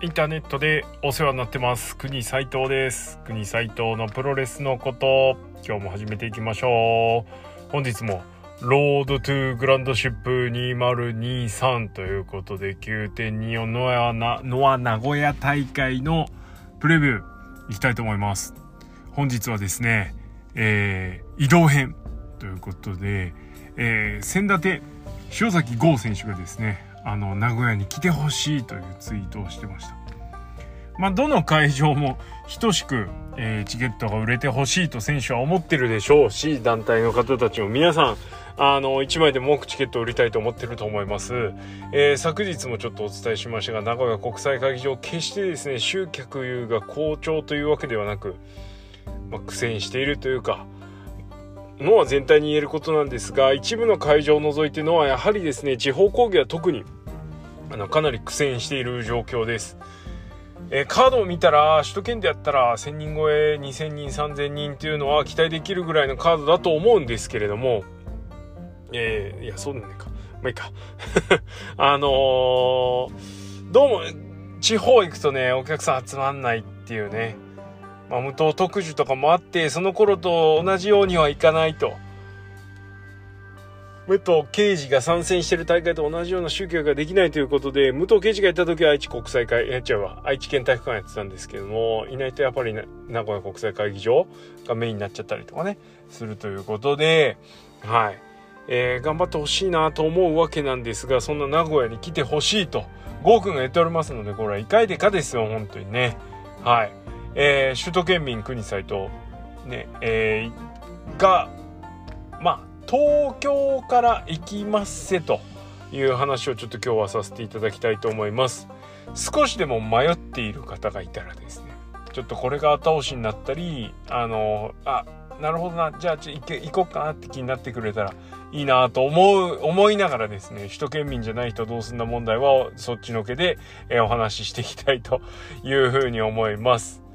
インターネットでお世話になってます。国斉藤です。国斉藤のプロレスのこと今日も始めていきましょう。本日もロードトゥグランドシップ2023ということで9.24ノアなノア名古屋大会のプレビューいきたいと思います。本日はですね、えー、移動編ということで、えー、先立て塩崎豪選手がですねあの名古屋に来てほしいというツイートをしてました。まあ、どの会場も等しく、えー、チケットが売れてほしいと選手は思ってるでしょうし団体の方たちも皆さんあの1枚でも多くチケットを売りたいと思ってると思います、えー、昨日もちょっとお伝えしましたが名古屋国際会議場決してですね集客が好調というわけではなく、まあ、苦戦しているというかノア全体に言えることなんですが一部の会場を除いてノアやはりですね地方講義は特にあのかなり苦戦している状況です。えー、カードを見たら首都圏でやったら1000人超え2000人3000人っていうのは期待できるぐらいのカードだと思うんですけれどもえー、いやそうなんかまあいいか あのー、どうも地方行くとねお客さん集まんないっていうねまあ、無党特需とかもあってその頃と同じようにはいかないと。武藤刑事が参戦してる大会と同じような集客ができないということで、武藤刑事が行った時は愛知国際会、やっちゃうわ、愛知県体育館やってたんですけども、いないとやっぱり名古屋国際会議場がメインになっちゃったりとかね、するということで、はい。えー、頑張ってほしいなと思うわけなんですが、そんな名古屋に来てほしいと、ゴーくんが言っておりますので、これは怒りでかですよ、本当にね。はい。えー、首都圏民国斎藤、ね、えー、が、まあ、東京から行きますせという話をちょっと今日はさせていただきたいと思います。少しでも迷っている方がいたらですね、ちょっとこれが後押しになったり、あの、あ、なるほどな、じゃあちょ行け行こうかなって気になってくれたらいいなと思う、思いながらですね、首都圏民じゃない人どうすんな問題はそっちのけで、えお話ししていきたいというふうに思います。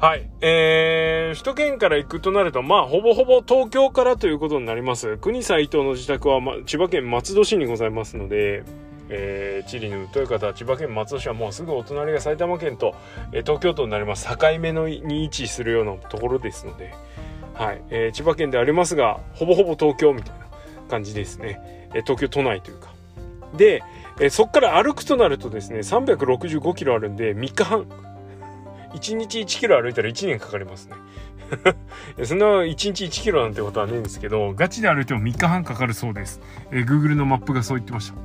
はい。えー、首都圏から行くとなると、まあ、ほぼほぼ東京からということになります。国斎藤の自宅は、ま、千葉県松戸市にございますので、えー、地理の疎い方は千葉県松戸市はもうすぐお隣が埼玉県と、えー、東京都になります。境目のに位置するようなところですので、はい、えー、千葉県でありますがほぼほぼ東京みたいな感じですね、えー、東京都内というか。で、えー、そこから歩くとなるとですね365キロあるんで3日半1日1キロ歩いたら1年かかりますね。そんな1日1キロなんてことはねえんですけど、ガチで歩いても3日半かかるそうです。えー、Google のマップがそう言ってました。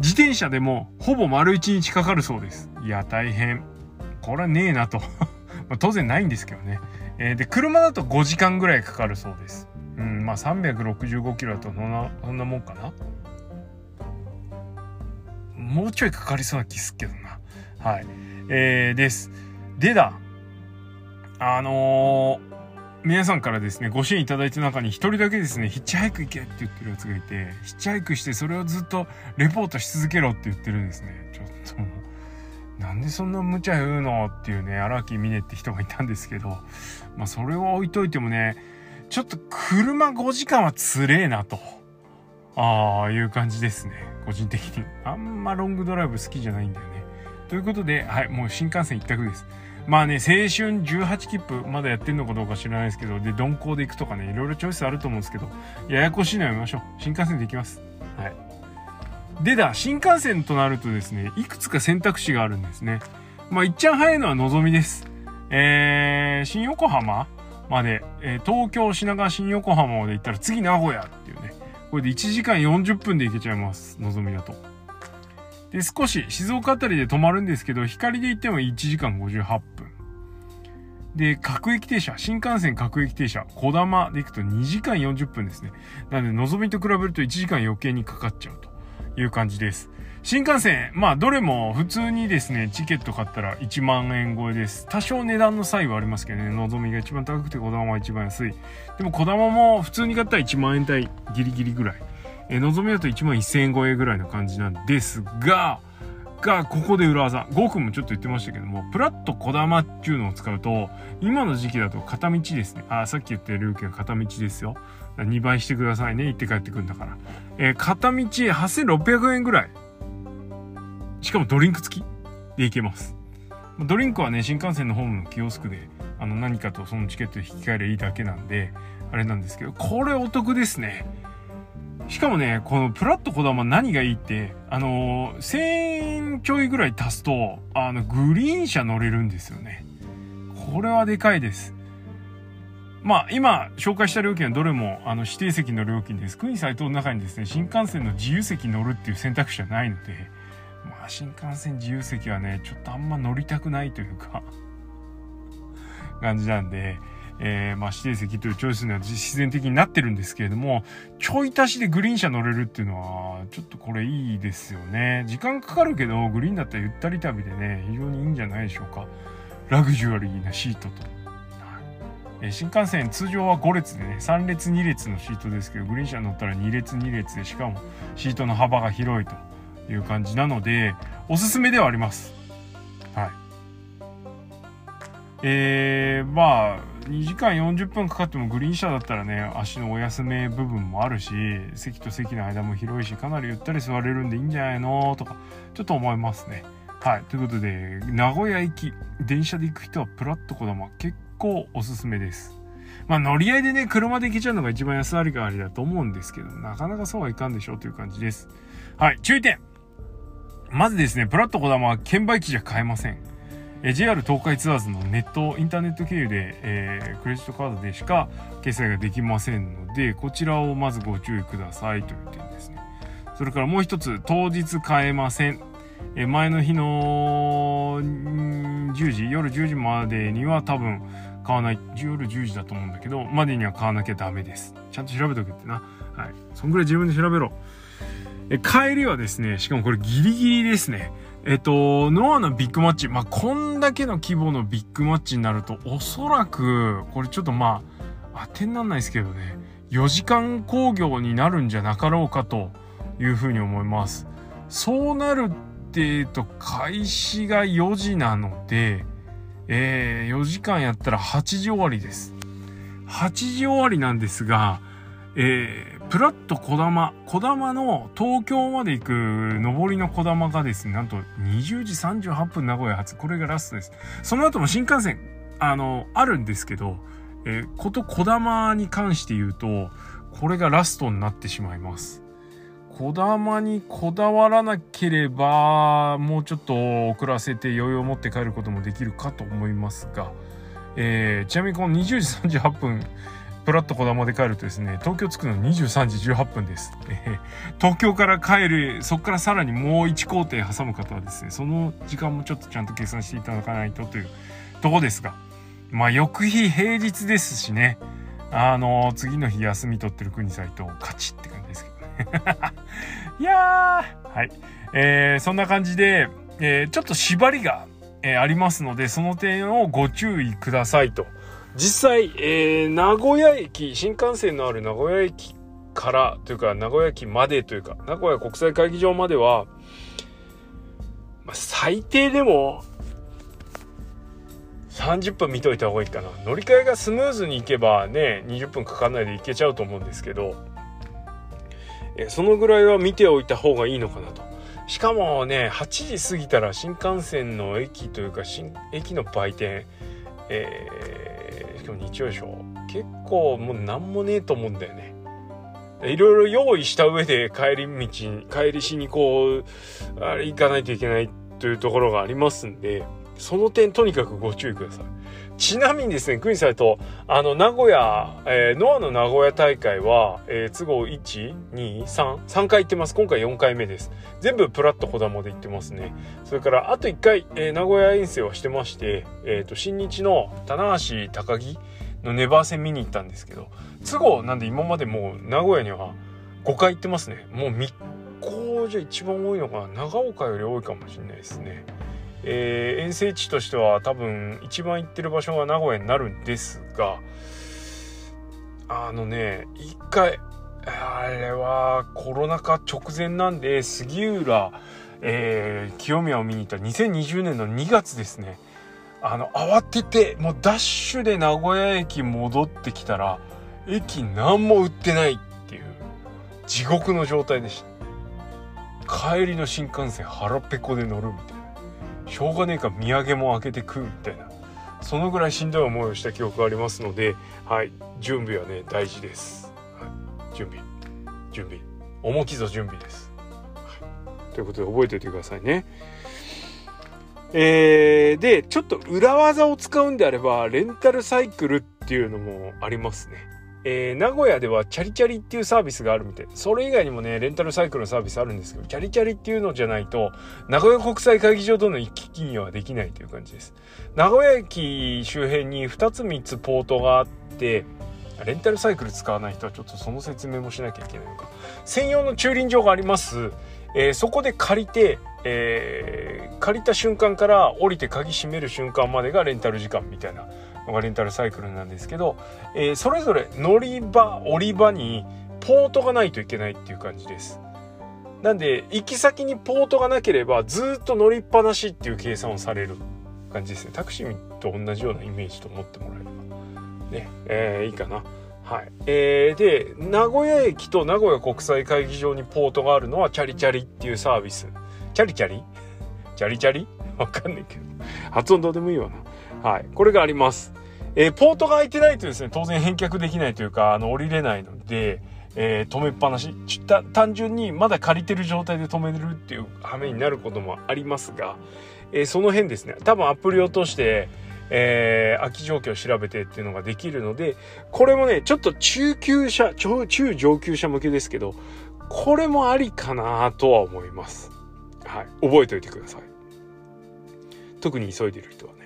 自転車でもほぼ丸1日かかるそうです。いや、大変。これはねえなと。まあ、当然ないんですけどね。えー、で、車だと5時間ぐらいかかるそうです。うん、まあ365キロだとそんな、そんなもんかな。もうちょいかかりそうな気すっけどな。はい。えー、です。でだ、あのー、皆さんからですね、ご支援いただいた中に一人だけですね、ヒッチハイク行けって言ってるやつがいて、ヒッチハイクしてそれをずっとレポートし続けろって言ってるんですね。ちょっともう、なんでそんな無茶言うのっていうね、荒木峰って人がいたんですけど、まあそれは置いといてもね、ちょっと車5時間はつれえなと、ああいう感じですね。個人的に。あんまロングドライブ好きじゃないんだよね。ということで、はい、もう新幹線一択です。まあね、青春18切符、まだやってんのかどうか知らないですけど、で、鈍行で行くとかね、いろいろチョイスあると思うんですけど、ややこしいのやめましょう。新幹線で行きます。はい。でだ、新幹線となるとですね、いくつか選択肢があるんですね。まあ、いっちゃん早いのはのぞみです。えー、新横浜まで、えー、東京、品川、新横浜まで行ったら次名古屋っていうね、これで1時間40分で行けちゃいます。のぞみだと。で、少し静岡あたりで止まるんですけど、光で行っても1時間58分。で、各駅停車、新幹線各駅停車、小玉で行くと2時間40分ですね。なので、のぞみと比べると1時間余計にかかっちゃうという感じです。新幹線、まあ、どれも普通にですね、チケット買ったら1万円超えです。多少値段の差異はありますけどね、のぞみが一番高くて小玉は一番安い。でも小玉も普通に買ったら1万円台ギリギリぐらい。えー、望みだと1万1000円超えぐらいの感じなんですが、が、ここで裏技。ゴーくんもちょっと言ってましたけども、プラット小玉っていうのを使うと、今の時期だと片道ですね。あ、さっき言ったルーキーが片道ですよ。2倍してくださいね。行って帰ってくるんだから。えー、片道8600円ぐらい。しかもドリンク付きで行けます。ドリンクはね、新幹線のホームのキオスクで、あの、何かとそのチケットで引き換えりゃいいだけなんで、あれなんですけど、これお得ですね。しかもね、このプラットこだま何がいいって、あのー、1000円ちょいぐらい足すと、あの、グリーン車乗れるんですよね。これはでかいです。まあ、今、紹介した料金はどれも、あの、指定席の料金です。クイーンサイトの中にですね、新幹線の自由席乗るっていう選択肢はないので、まあ、新幹線自由席はね、ちょっとあんま乗りたくないというか 感じなんで、えー、まあ、指定席というチョイスには自然的になってるんですけれども、ちょい足しでグリーン車乗れるっていうのは、ちょっとこれいいですよね。時間かかるけど、グリーンだったらゆったり旅でね、非常にいいんじゃないでしょうか。ラグジュアリーなシートと。新幹線通常は5列でね3列2列のシートですけどグリーン車に乗ったら2列2列でしかもシートの幅が広いという感じなのでおすすめではありますえー、まあ2時間40分かかってもグリーン車だったらね足のお休め部分もあるし席と席の間も広いしかなりゆったり座れるんでいいんじゃないのとかちょっと思いますね。はい。ということで名古屋行き電車で行く人はプラットこだま結構おすすめです。まあ乗り合いでね車で行けちゃうのが一番安上がりだと思うんですけどなかなかそうはいかんでしょうという感じです。はい。注意点。まずですねプラットこだまは券売機じゃ買えません。え JR 東海ツアーズのネットインターネット経由で、えー、クレジットカードでしか決済ができませんのでこちらをまずご注意くださいという点ですね。それからもう一つ当日買えません。え前の日の10時夜10時までには多分買わない夜10時だと思うんだけどまでには買わなきゃダメです。ちゃんと調べとけってな。はい。そんぐらい自分で調べろ。え帰りはですねしかもこれギリギリですね。えっと、ノアのビッグマッチ、まあ、こんだけの規模のビッグマッチになると、おそらく、これちょっとまあ、当てになんないですけどね、4時間興行になるんじゃなかろうかというふうに思います。そうなるって、えっと、開始が4時なので、えー、4時間やったら8時終わりです。8時終わりなんですが、えー、プラット小玉、小玉の東京まで行く上りの小玉がですね、なんと20時38分名古屋発、これがラストです。その後も新幹線、あの、あるんですけど、えー、こと小玉に関して言うと、これがラストになってしまいます。小玉にこだわらなければ、もうちょっと遅らせて余裕を持って帰ることもできるかと思いますが、えー、ちなみにこの20時38分、プラットこだまで帰るとですね、東京着くの23時18分です。え 東京から帰る、そこからさらにもう1工程挟む方はですね、その時間もちょっとちゃんと計算していただかないとというとこですが、まあ、翌日平日ですしね、あのー、次の日休み取ってる国際と勝ちって感じですけどね。いやー、はい。えー、そんな感じで、えー、ちょっと縛りが、えー、ありますので、その点をご注意くださいと。実際、えー、名古屋駅、新幹線のある名古屋駅からというか、名古屋駅までというか、名古屋国際会議場までは、まあ、最低でも、30分見といた方がいいかな。乗り換えがスムーズに行けばね、20分かかんないで行けちゃうと思うんですけど、えそのぐらいは見ておいた方がいいのかなと。しかもね、8時過ぎたら新幹線の駅というか、新駅の売店、え今日日曜でしょ結構もう何もねえと思うんだよねいろいろ用意した上で帰り道に帰りしにこうあれ行かないといけないというところがありますんでその点とにかくご注意くださいちなみにですね、クイーンサイト、あの、名古屋、えー、ノアの名古屋大会は、えー、都合1、2、3、3回行ってます。今回4回目です。全部プラットこだまで行ってますね。それから、あと1回、えー、名古屋遠征はしてまして、えっ、と、新日の棚橋高木のネバー戦見に行ったんですけど、都合なんで今までもう名古屋には5回行ってますね。もう3日じゃ一番多いのかな。長岡より多いかもしれないですね。えー、遠征地としては多分一番行ってる場所が名古屋になるんですがあのね一回あれはコロナ禍直前なんで杉浦、えー、清宮を見に行った2020年の2月ですね。あの慌ててもうダッシュで名古屋駅戻ってきたら駅何も売ってないっていう地獄の状態でした。帰りの新幹線腹ペコで乗るみたいな。しょうがねえか土産も開けて食うみたいな。そのぐらいしんどい思いをした記憶がありますのではい。準備はね大事です、はい、準備。準備。重きぞ準備です、はい、ということで覚えておいてくださいね。えー、でちょっと裏技を使うんであればレンタルサイクルっていうのもありますね。えー、名古屋ではチャリチャリっていうサービスがあるみたい。それ以外にもね、レンタルサイクルのサービスあるんですけど、チャリチャリっていうのじゃないと、名古屋国際会議場との行き来にはできないという感じです。名古屋駅周辺に2つ3つポートがあって、レンタルサイクル使わない人はちょっとその説明もしなきゃいけないのか。専用の駐輪場があります。えー、そこで借りて、えー、借りた瞬間から降りて鍵閉める瞬間までがレンタル時間みたいなのがレンタルサイクルなんですけど、えー、それぞれ乗り場降り場にポートがないといけないっていう感じですなんで行き先にポートがなければずっと乗りっぱなしっていう計算をされる感じですねタクシーと同じようなイメージと思ってもらえればね、えー、いいかなはい。えー、で、名古屋駅と名古屋国際会議場にポートがあるのはチャリチャリっていうサービス。チャリチャリ？チャリチャリ？わかんないけど。発音どうでもいいわな。はい。これがあります。えー、ポートが開いてないとですね、当然返却できないというか、あの、降りれないので、えー、止めっぱなし。単純にまだ借りてる状態で止めるっていう羽目になることもありますが、えー、その辺ですね、多分アプリを通して、えー、空き状況を調べてっていうのができるので、これもね、ちょっと中級者、中上級者向けですけど、これもありかなとは思います。はい。覚えておいてください。特に急いでる人はね。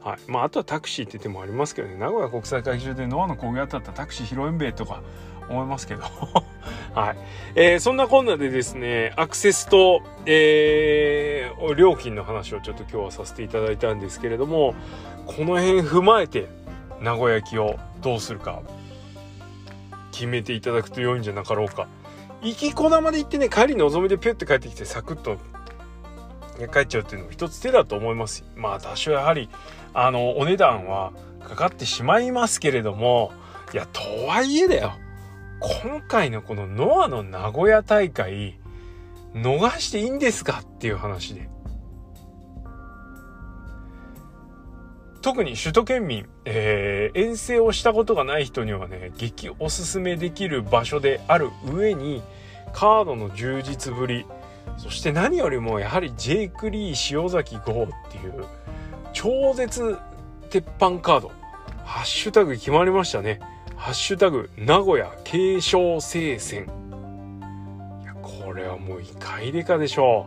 はい。まあ、あとはタクシーって手もありますけどね、名古屋国際会議場でノアの工業だったタクシー拾えんべえとか思いますけど。はい。えー、そんなこんなでですね、アクセスと、えー、料金の話をちょっと今日はさせていただいたんですけれども、この辺踏まえて、名古屋駅をどうするか、決めていただくと良いんじゃなかろうか。行きこだまで行ってね、帰りのぞみでピュッて帰ってきてサクッと帰っちゃうっていうのも一つ手だと思います。まあ多少やはりあのお値段はかかってしまいますけれどもいやとはいえだよ。今回のこのノアの名古屋大会逃していいんですかっていう話で。特に首都圏民、えー、遠征をしたことがない人にはね激おすすめできる場所である上にカードの充実ぶりそして何よりもやはりジェイク・リー塩崎号っていう超絶鉄板カードハッシュタグ決まりましたね。ハッシュタグ名古屋継承聖戦。いやこれはもう異界でかでしょ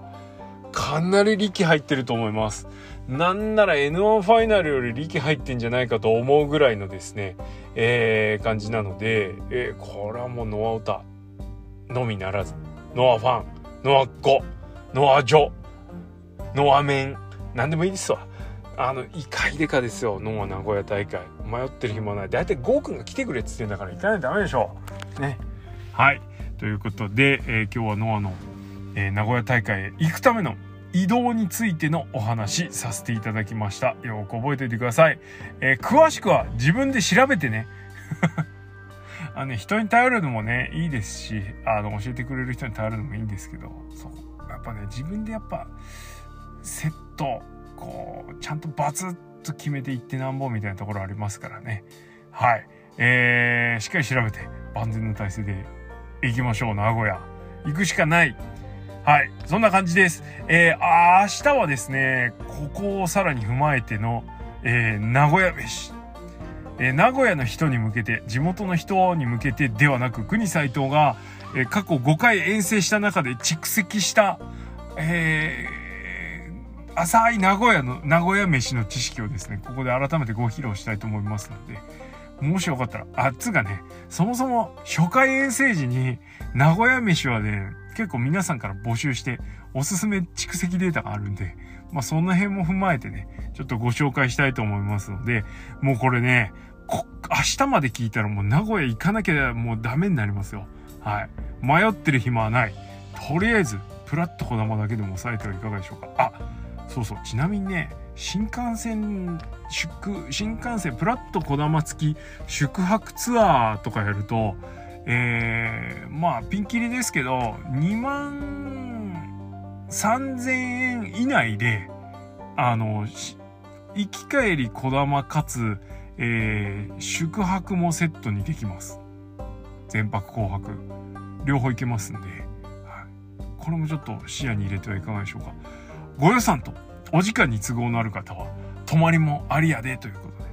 う。かなり力入ってると思います。なんなら N1 ファイナルより力入ってんじゃないかと思うぐらいのですね、えー、感じなので、えー、これはもうノア歌のみならずノアファンノア語、ノアジョ、ノアメン、何でもいいですわ。あの、異界でかですよ、ノア名古屋大会。迷ってる暇ない。だいたいゴーくんが来てくれって言ってんだから行かないとダメでしょ。ね。はい。ということで、えー、今日はノアの、えー、名古屋大会へ行くための移動についてのお話させていただきました。よく覚えておいてください。えー、詳しくは自分で調べてね。あのね、人に頼るのもね、いいですし、あの、教えてくれる人に頼るのもいいんですけど、そう。やっぱね、自分でやっぱ、セット、こう、ちゃんとバツッと決めていってなんぼみたいなところありますからね。はい。えー、しっかり調べて、万全の体制で行きましょう、名古屋。行くしかない。はい。そんな感じです。えー、明日はですね、ここをさらに踏まえての、えー、名古屋飯。え、名古屋の人に向けて地元の人に向けてではなく国斎藤が、え、過去5回遠征した中で蓄積した、えー、浅い名古屋の名古屋飯の知識をですねここで改めてご披露したいと思いますのでもしよかったらあっつがねそもそも初回遠征時に名古屋飯はね結構皆さんから募集しておすすめ蓄積データがあるんでまあその辺も踏まえてねちょっとご紹介したいと思いますのでもうこれねこ、明日まで聞いたらもう名古屋行かなきゃもうダメになりますよ。はい。迷ってる暇はない。とりあえず、プラットこだまだけでも押さえてはいかがでしょうか。あ、そうそう。ちなみにね、新幹線宿、新幹線プラットこだま付き宿泊ツアーとかやると、えー、まあ、ピンキリですけど、2万3000円以内で、あの、行き帰りこだまかつ、えー、宿泊もセットにできます。全泊後泊。両方行けますんで、はい、これもちょっと視野に入れてはいかがでしょうか。ご予算とお時間に都合のある方は、泊まりもありやでということで、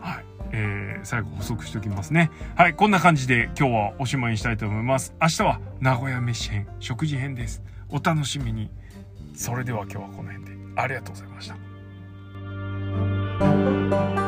はい。えー、最後補足しておきますね。はい。こんな感じで今日はおしまいにしたいと思います。明日は名古屋飯編、食事編です。お楽しみに。それでは今日はこの辺でありがとうございました。